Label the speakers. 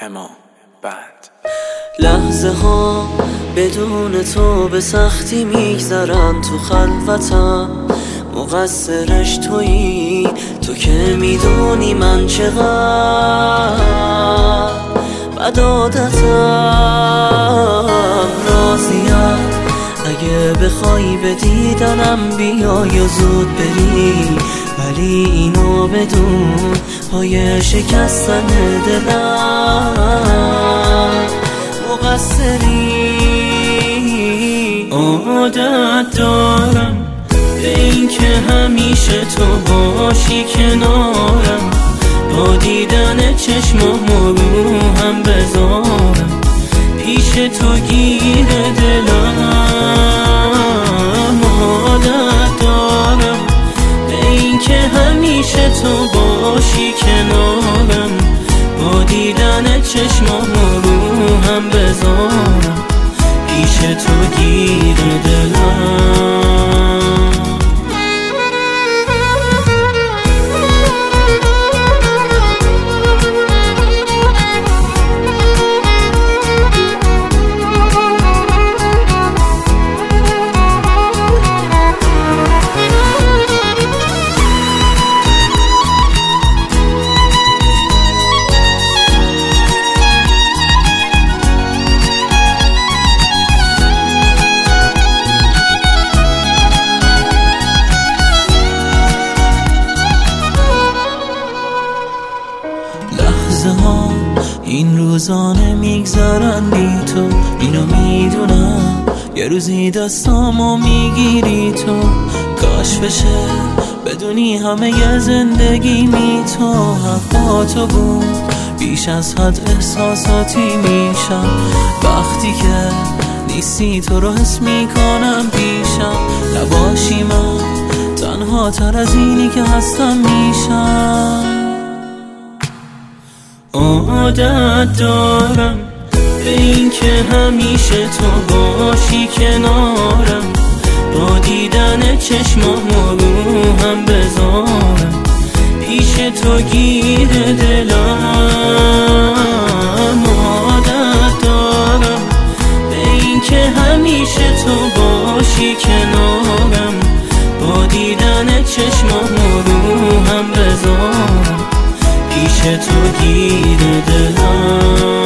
Speaker 1: اما بعد.
Speaker 2: لحظه ها بدون تو به سختی میگذرن تو خلوتم. مقصرش تویی تو که می‌دونی من چقدر بد راضیم. اگه بخوای به دیدنم بیای و زود بری. ولی اینو بدون پای شکستن دلم. مقصری
Speaker 3: عادت دارم. به این که همیشه تو باشی کنارم. با دیدن چشمام رو هم بذارم. پیش تو گیر دلم. چشمام رو هم بذارم. پیش تو گیر دلم. این روزانه میگذرن بی تو اینو می‌دونم. یه روزی دستامو می‌گیری تو. کاش بشه بدونی همه یه زندگی می تو حق تو بود بیش از حد احساساتی میشم. وقتی که نیستی تو رو حس می‌کنم پیشم نباشی من تنها تر از اینی که هستم میشم. عادت دارم. به این که همیشه تو باشی کنارم. با دیدن چشمام رو هم بذارم پیش تو گیر دلم. عادت دارم. به این که همیشه تو باشی کنارم. با دیدن که تو گیر دلم.